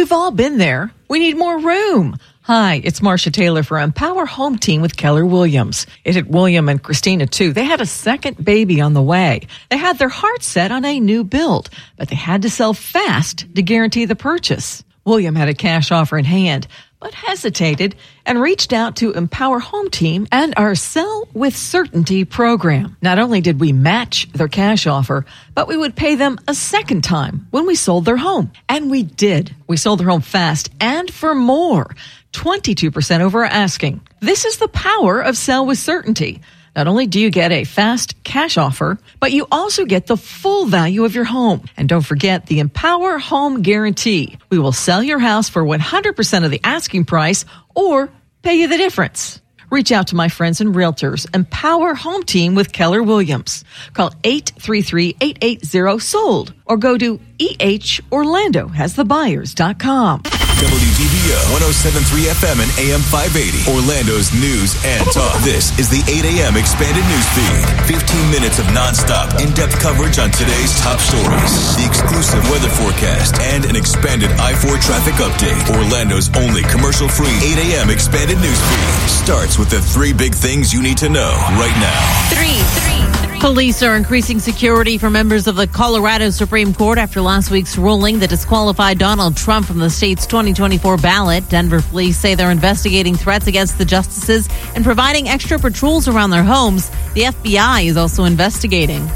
We've all been there. We need more room. Hi, it's Marcia Taylor for Empower Home Team with Keller Williams. It hit William and Christina too. They had a second baby on the way. They had their heart set on a new build, but they had to sell fast to guarantee the purchase. William had a cash offer in hand, but hesitated and reached out to Empower Home Team and our Sell with Certainty program. Not only did we match their cash offer, but we would pay them a second time when we sold their home. And we did. We sold their home fast and for more. 22% over asking. This is the power of Sell with Certainty. Not only do you get a fast cash offer, but you also get the full value of your home. And don't forget the Empower Home Guarantee. We will sell your house for 100% of the asking price or pay you the difference. Reach out to my friends and realtors. Empower Home Team with Keller Williams. Call 833-880-SOLD or go to ehorlando.com. WDBO 1073 FM and AM 580. Orlando's news and talk. This is the 8 a.m. expanded news feed. 15 minutes of nonstop, in depth coverage on today's top stories, the exclusive weather forecast, and an expanded I 4 traffic update. Orlando's only commercial free 8 a.m. expanded news feed starts with the three big things you need to know right now. Three, three. Police are increasing security for members of the Colorado Supreme Court after last week's ruling that disqualified Donald Trump from the state's 2024 ballot. Denver police say they're investigating threats against the justices and providing extra patrols around their homes. The FBI is also investigating.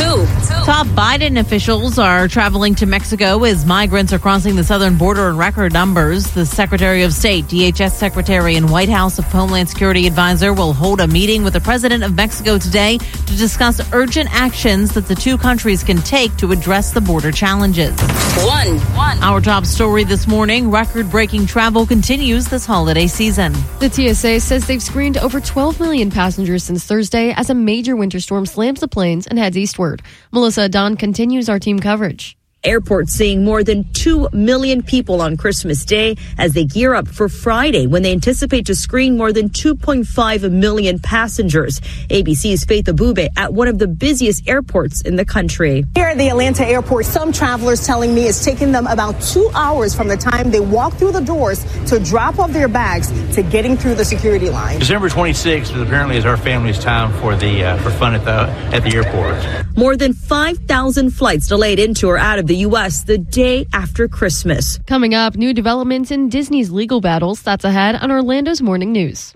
Two. Top Biden officials are traveling to Mexico as migrants are crossing the southern border in record numbers. The Secretary of State, DHS Secretary, and White House of Homeland Security Advisor will hold a meeting with the President of Mexico today to discuss urgent actions that the two countries can take to address the border challenges. One. One. Our top story this morning record breaking travel continues this holiday season. The TSA says they've screened over 12 million passengers since Thursday as a major winter storm slams the planes and heads eastward. Melissa Don continues our team coverage. Airports seeing more than 2 million people on Christmas Day as they gear up for Friday when they anticipate to screen more than 2.5 million passengers. ABC's Faith Abubey at one of the busiest airports in the country. Here at the Atlanta airport, some travelers telling me it's taking them about two hours from the time they walk through the doors to drop off their bags to getting through the security line. December 26th apparently is our family's time for the uh, for fun at the at the airport. More than 5,000 flights delayed into or out of the U.S. the day after Christmas. Coming up, new developments in Disney's legal battles. That's ahead on Orlando's Morning News.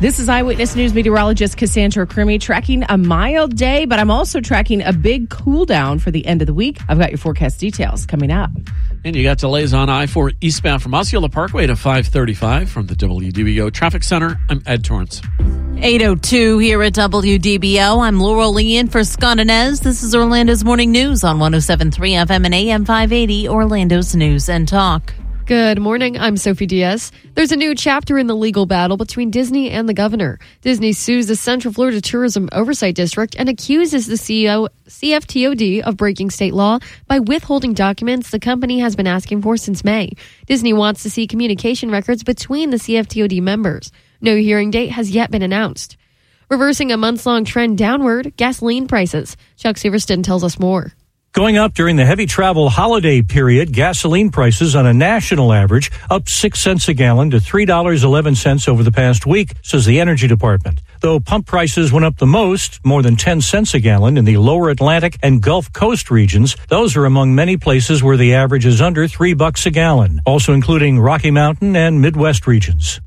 This is Eyewitness News meteorologist Cassandra Crimmy tracking a mild day, but I'm also tracking a big cool down for the end of the week. I've got your forecast details coming up. And you got delays on I 4 eastbound from Osceola Parkway to 535 from the WDBO Traffic Center. I'm Ed Torrance. 802 here at WDBO. I'm Laurel Lee in for Scott Anez. This is Orlando's Morning News on 1073 FM and AM 580, Orlando's News and Talk. Good morning. I'm Sophie Diaz. There's a new chapter in the legal battle between Disney and the governor. Disney sues the Central Florida Tourism Oversight District and accuses the CEO, CFTOD of breaking state law by withholding documents the company has been asking for since May. Disney wants to see communication records between the CFTOD members. No hearing date has yet been announced. Reversing a months long trend downward, gasoline prices. Chuck Sivertsen tells us more. Going up during the heavy travel holiday period, gasoline prices on a national average up 6 cents a gallon to $3.11 over the past week, says the Energy Department. Though pump prices went up the most, more than 10 cents a gallon in the lower Atlantic and Gulf Coast regions, those are among many places where the average is under 3 bucks a gallon, also including Rocky Mountain and Midwest regions.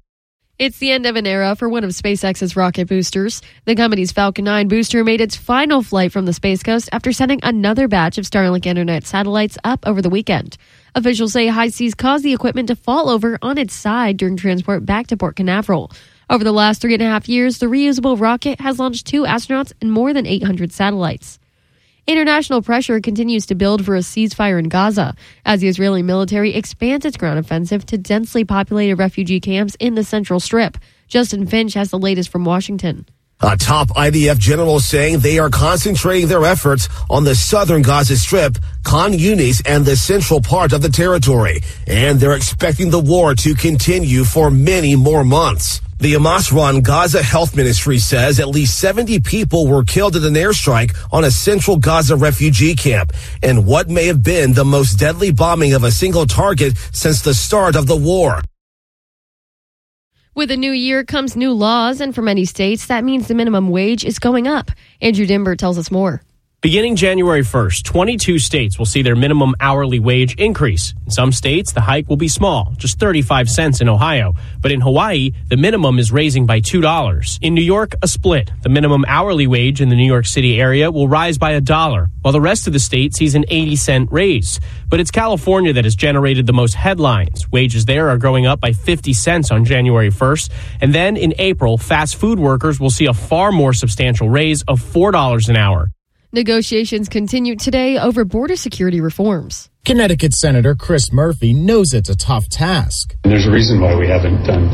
It's the end of an era for one of SpaceX's rocket boosters. The company's Falcon 9 booster made its final flight from the Space Coast after sending another batch of Starlink Internet satellites up over the weekend. Officials say high seas caused the equipment to fall over on its side during transport back to Port Canaveral. Over the last three and a half years, the reusable rocket has launched two astronauts and more than 800 satellites. International pressure continues to build for a ceasefire in Gaza as the Israeli military expands its ground offensive to densely populated refugee camps in the central strip. Justin Finch has the latest from Washington. A top IDF general saying they are concentrating their efforts on the southern Gaza Strip, Khan Yunis, and the central part of the territory. And they're expecting the war to continue for many more months. The Hamas run Gaza Health Ministry says at least 70 people were killed in an airstrike on a central Gaza refugee camp and what may have been the most deadly bombing of a single target since the start of the war. With a new year comes new laws, and for many states, that means the minimum wage is going up. Andrew Dimber tells us more. Beginning January 1st, 22 states will see their minimum hourly wage increase. In some states, the hike will be small, just 35 cents in Ohio. But in Hawaii, the minimum is raising by $2. In New York, a split. The minimum hourly wage in the New York City area will rise by a dollar, while the rest of the state sees an 80 cent raise. But it's California that has generated the most headlines. Wages there are going up by 50 cents on January 1st. And then in April, fast food workers will see a far more substantial raise of $4 an hour. Negotiations continue today over border security reforms. Connecticut Senator Chris Murphy knows it's a tough task. And there's a reason why we haven't done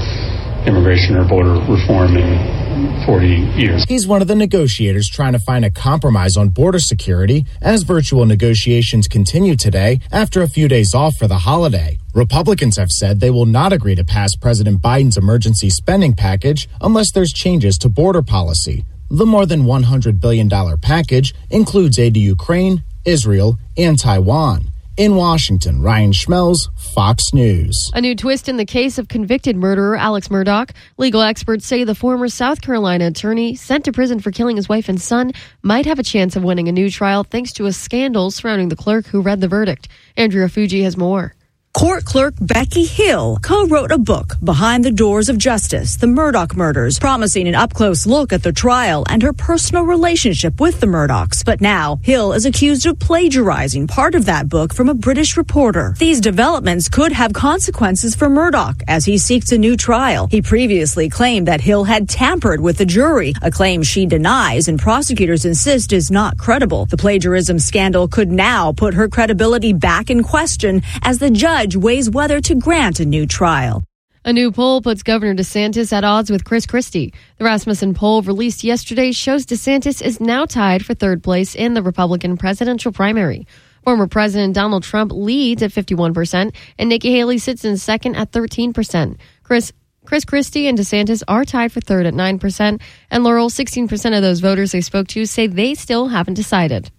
immigration or border reform in 40 years. He's one of the negotiators trying to find a compromise on border security as virtual negotiations continue today after a few days off for the holiday. Republicans have said they will not agree to pass President Biden's emergency spending package unless there's changes to border policy. The more than $100 billion package includes aid to Ukraine, Israel, and Taiwan. In Washington, Ryan Schmelz, Fox News. A new twist in the case of convicted murderer Alex Murdaugh. Legal experts say the former South Carolina attorney sent to prison for killing his wife and son might have a chance of winning a new trial thanks to a scandal surrounding the clerk who read the verdict. Andrea Fujii has more. Court clerk Becky Hill co-wrote a book, Behind the Doors of Justice, The Murdaugh Murders, promising an up-close look at the trial and her personal relationship with the Murdochs. But now, Hill is accused of plagiarizing part of that book from a British reporter. These developments could have consequences for Murdaugh as he seeks a new trial. He previously claimed that Hill had tampered with the jury, a claim she denies and prosecutors insist is not credible. The plagiarism scandal could now put her credibility back in question as the judge judge weighs whether to grant a new trial. A new poll puts Governor DeSantis at odds with Chris Christie. The Rasmussen poll released yesterday shows DeSantis is now tied for third place in the Republican presidential primary. Former President Donald Trump leads at 51%, and Nikki Haley sits in second at 13%. Chris Chris Christie and DeSantis are tied for third at 9%, and Laurel, 16% of those voters they spoke to say they still haven't decided.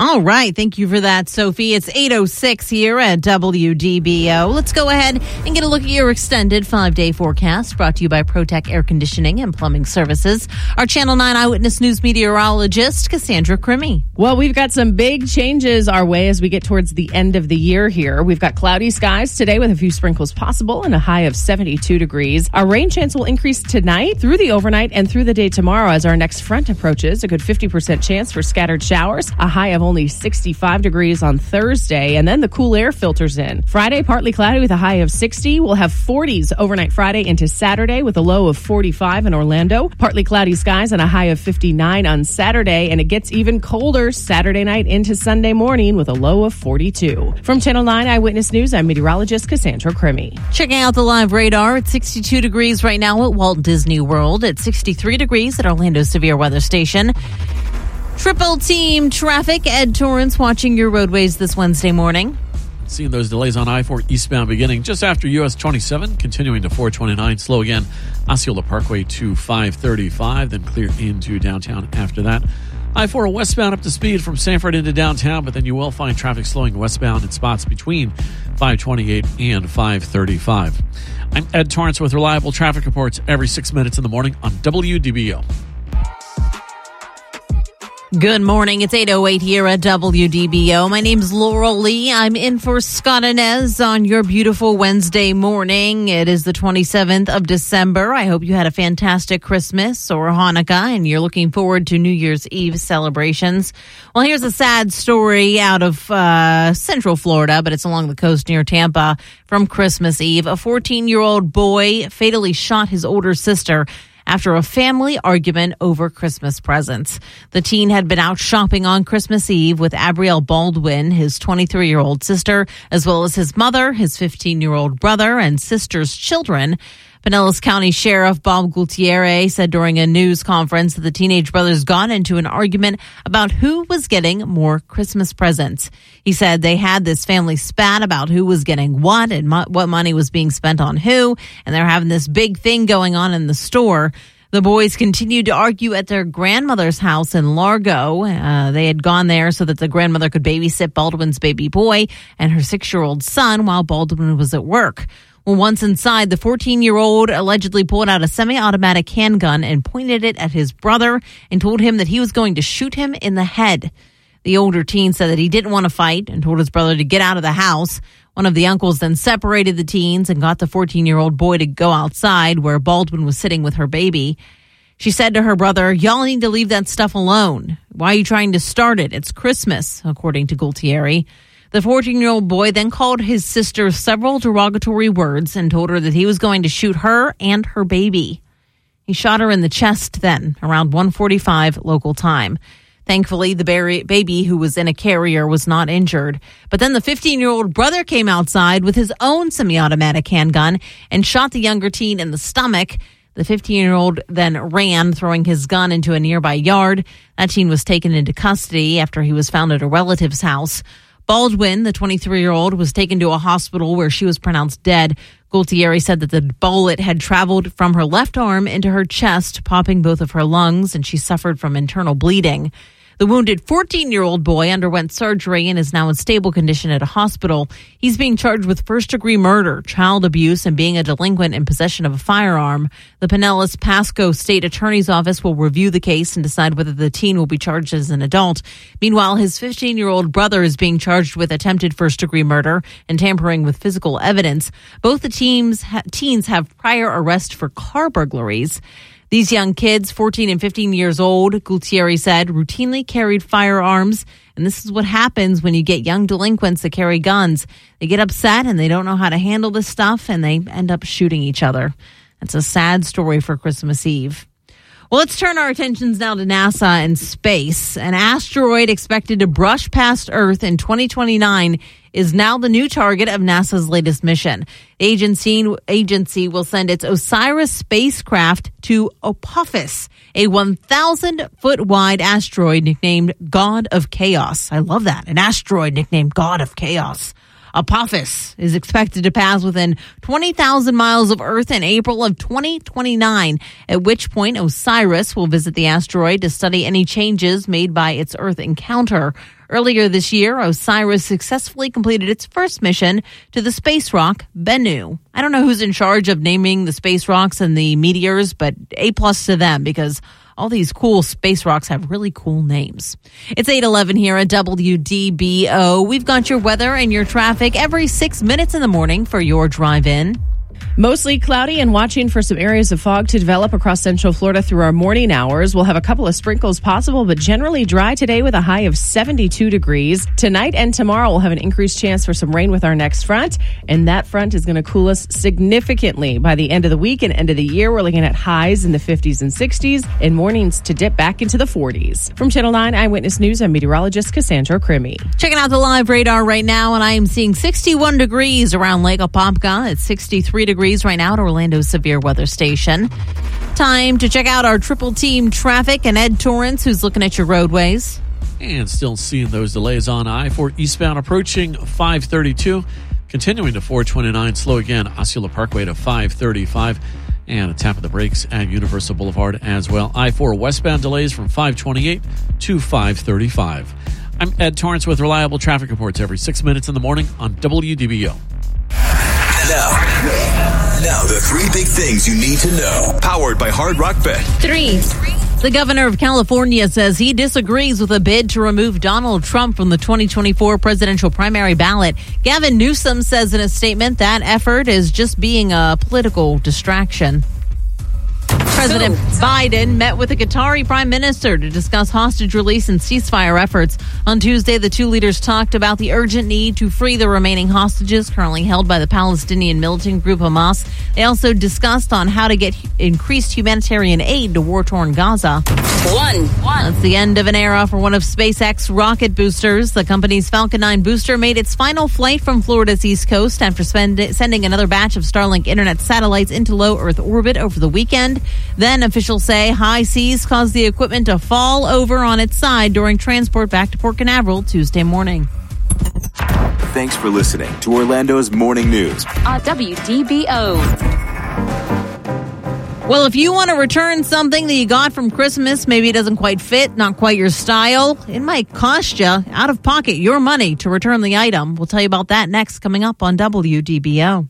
All right. Thank you for that, Sophie. It's 806 here at WDBO. Let's go ahead and get a look at your extended five day forecast brought to you by ProTech Air Conditioning and Plumbing Services. Our Channel 9 Eyewitness News meteorologist, Cassandra Crimmy. Well, we've got some big changes our way as we get towards the end of the year here. We've got cloudy skies today with a few sprinkles possible and a high of 72 degrees. Our rain chance will increase tonight through the overnight and through the day tomorrow as our next front approaches. A good 50% chance for scattered showers, a high of only 65 degrees on Thursday, and then the cool air filters in. Friday, partly cloudy with a high of 60. We'll have 40s overnight Friday into Saturday with a low of 45 in Orlando. Partly cloudy skies and a high of 59 on Saturday, and it gets even colder Saturday night into Sunday morning with a low of 42. From Channel 9 Eyewitness News, I'm meteorologist Cassandra Crimmy. Checking out the live radar, it's 62 degrees right now at Walt Disney World. It's 63 degrees at Orlando Severe Weather Station. Triple team traffic. Ed Torrance watching your roadways this Wednesday morning. Seeing those delays on I 4 eastbound beginning just after US 27, continuing to 429. Slow again. Osceola Parkway to 535, then clear into downtown after that. I 4 westbound up to speed from Sanford into downtown, but then you will find traffic slowing westbound in spots between 528 and 535. I'm Ed Torrance with reliable traffic reports every six minutes in the morning on WDBO. Good morning. It's 808 here at WDBO. My name's Laurel Lee. I'm in for Scott Anez on your beautiful Wednesday morning. It is the 27th of December. I hope you had a fantastic Christmas or Hanukkah and you're looking forward to New Year's Eve celebrations. Well, here's a sad story out of uh, Central Florida, but it's along the coast near Tampa from Christmas Eve. A 14 year old boy fatally shot his older sister after a family argument over Christmas presents. The teen had been out shopping on Christmas Eve with Abrielle Baldwin, his 23 year old sister, as well as his mother, his 15 year old brother, and sister's children. Pinellas County Sheriff Bob Gualtieri said during a news conference that the teenage brothers got into an argument about who was getting more Christmas presents. He said they had this family spat about who was getting what and mo- what money was being spent on who, and they're having this big thing going on in the store. The boys continued to argue at their grandmother's house in Largo. Uh, they had gone there so that the grandmother could babysit Baldwin's baby boy and her six year old son while Baldwin was at work. Once inside, the 14 year old allegedly pulled out a semi automatic handgun and pointed it at his brother and told him that he was going to shoot him in the head. The older teen said that he didn't want to fight and told his brother to get out of the house. One of the uncles then separated the teens and got the 14 year old boy to go outside where Baldwin was sitting with her baby. She said to her brother, Y'all need to leave that stuff alone. Why are you trying to start it? It's Christmas, according to Gualtieri. The 14 year old boy then called his sister several derogatory words and told her that he was going to shoot her and her baby. He shot her in the chest then, around 145 local time. Thankfully, the baby who was in a carrier was not injured. But then the 15 year old brother came outside with his own semi automatic handgun and shot the younger teen in the stomach. The 15 year old then ran, throwing his gun into a nearby yard. That teen was taken into custody after he was found at a relative's house. Baldwin, the 23 year old, was taken to a hospital where she was pronounced dead. Gualtieri said that the bullet had traveled from her left arm into her chest, popping both of her lungs, and she suffered from internal bleeding. The wounded 14 year old boy underwent surgery and is now in stable condition at a hospital. He's being charged with first degree murder, child abuse, and being a delinquent in possession of a firearm. The Pinellas Pasco State Attorney's Office will review the case and decide whether the teen will be charged as an adult. Meanwhile, his 15 year old brother is being charged with attempted first degree murder and tampering with physical evidence. Both the teams teens have prior arrest for car burglaries. These young kids, 14 and 15 years old, Gualtieri said, routinely carried firearms. And this is what happens when you get young delinquents that carry guns. They get upset and they don't know how to handle this stuff and they end up shooting each other. That's a sad story for Christmas Eve. Well, let's turn our attentions now to NASA and space. An asteroid expected to brush past Earth in 2029 is now the new target of NASA's latest mission. The agency, agency will send its OSIRIS spacecraft to Apophis, a 1,000 foot wide asteroid nicknamed God of Chaos. I love that. An asteroid nicknamed God of Chaos. Apophis is expected to pass within 20,000 miles of Earth in April of 2029, at which point OSIRIS will visit the asteroid to study any changes made by its Earth encounter. Earlier this year, OSIRIS successfully completed its first mission to the space rock Bennu. I don't know who's in charge of naming the space rocks and the meteors, but A plus to them because all these cool space rocks have really cool names. It's 811 here at WDBO. We've got your weather and your traffic every six minutes in the morning for your drive in. Mostly cloudy and watching for some areas of fog to develop across central Florida through our morning hours. We'll have a couple of sprinkles possible, but generally dry today with a high of 72 degrees. Tonight and tomorrow we'll have an increased chance for some rain with our next front, and that front is going to cool us significantly by the end of the week and end of the year. We're looking at highs in the 50s and 60s and mornings to dip back into the 40s. From Channel 9 Eyewitness News, I'm meteorologist Cassandra Crimmy. Checking out the live radar right now, and I am seeing 61 degrees around Lake Apopka. It's 63 degrees right now at Orlando's severe weather station. Time to check out our triple team traffic and Ed Torrance, who's looking at your roadways. And still seeing those delays on I 4 eastbound approaching 532. Continuing to 429, slow again, Osceola Parkway to 535. And a tap of the brakes at Universal Boulevard as well. I 4 westbound delays from 528 to 535. I'm Ed Torrance with reliable traffic reports every six minutes in the morning on WDBO. Now, now the three big things you need to know. Powered by Hard Rock Bet. Three. The governor of California says he disagrees with a bid to remove Donald Trump from the 2024 presidential primary ballot. Gavin Newsom says in a statement that effort is just being a political distraction. President Biden met with the Qatari prime minister to discuss hostage release and ceasefire efforts. On Tuesday, the two leaders talked about the urgent need to free the remaining hostages currently held by the Palestinian militant group Hamas. They also discussed on how to get increased humanitarian aid to war-torn Gaza. One. One. That's the end of an era for one of SpaceX rocket boosters. The company's Falcon 9 booster made its final flight from Florida's east coast after spend, sending another batch of Starlink internet satellites into low Earth orbit over the weekend. Then officials say high seas caused the equipment to fall over on its side during transport back to Port Canaveral Tuesday morning. Thanks for listening to Orlando's Morning News. On WDBO. Well, if you want to return something that you got from Christmas, maybe it doesn't quite fit, not quite your style, it might cost you out of pocket your money to return the item. We'll tell you about that next coming up on WDBO.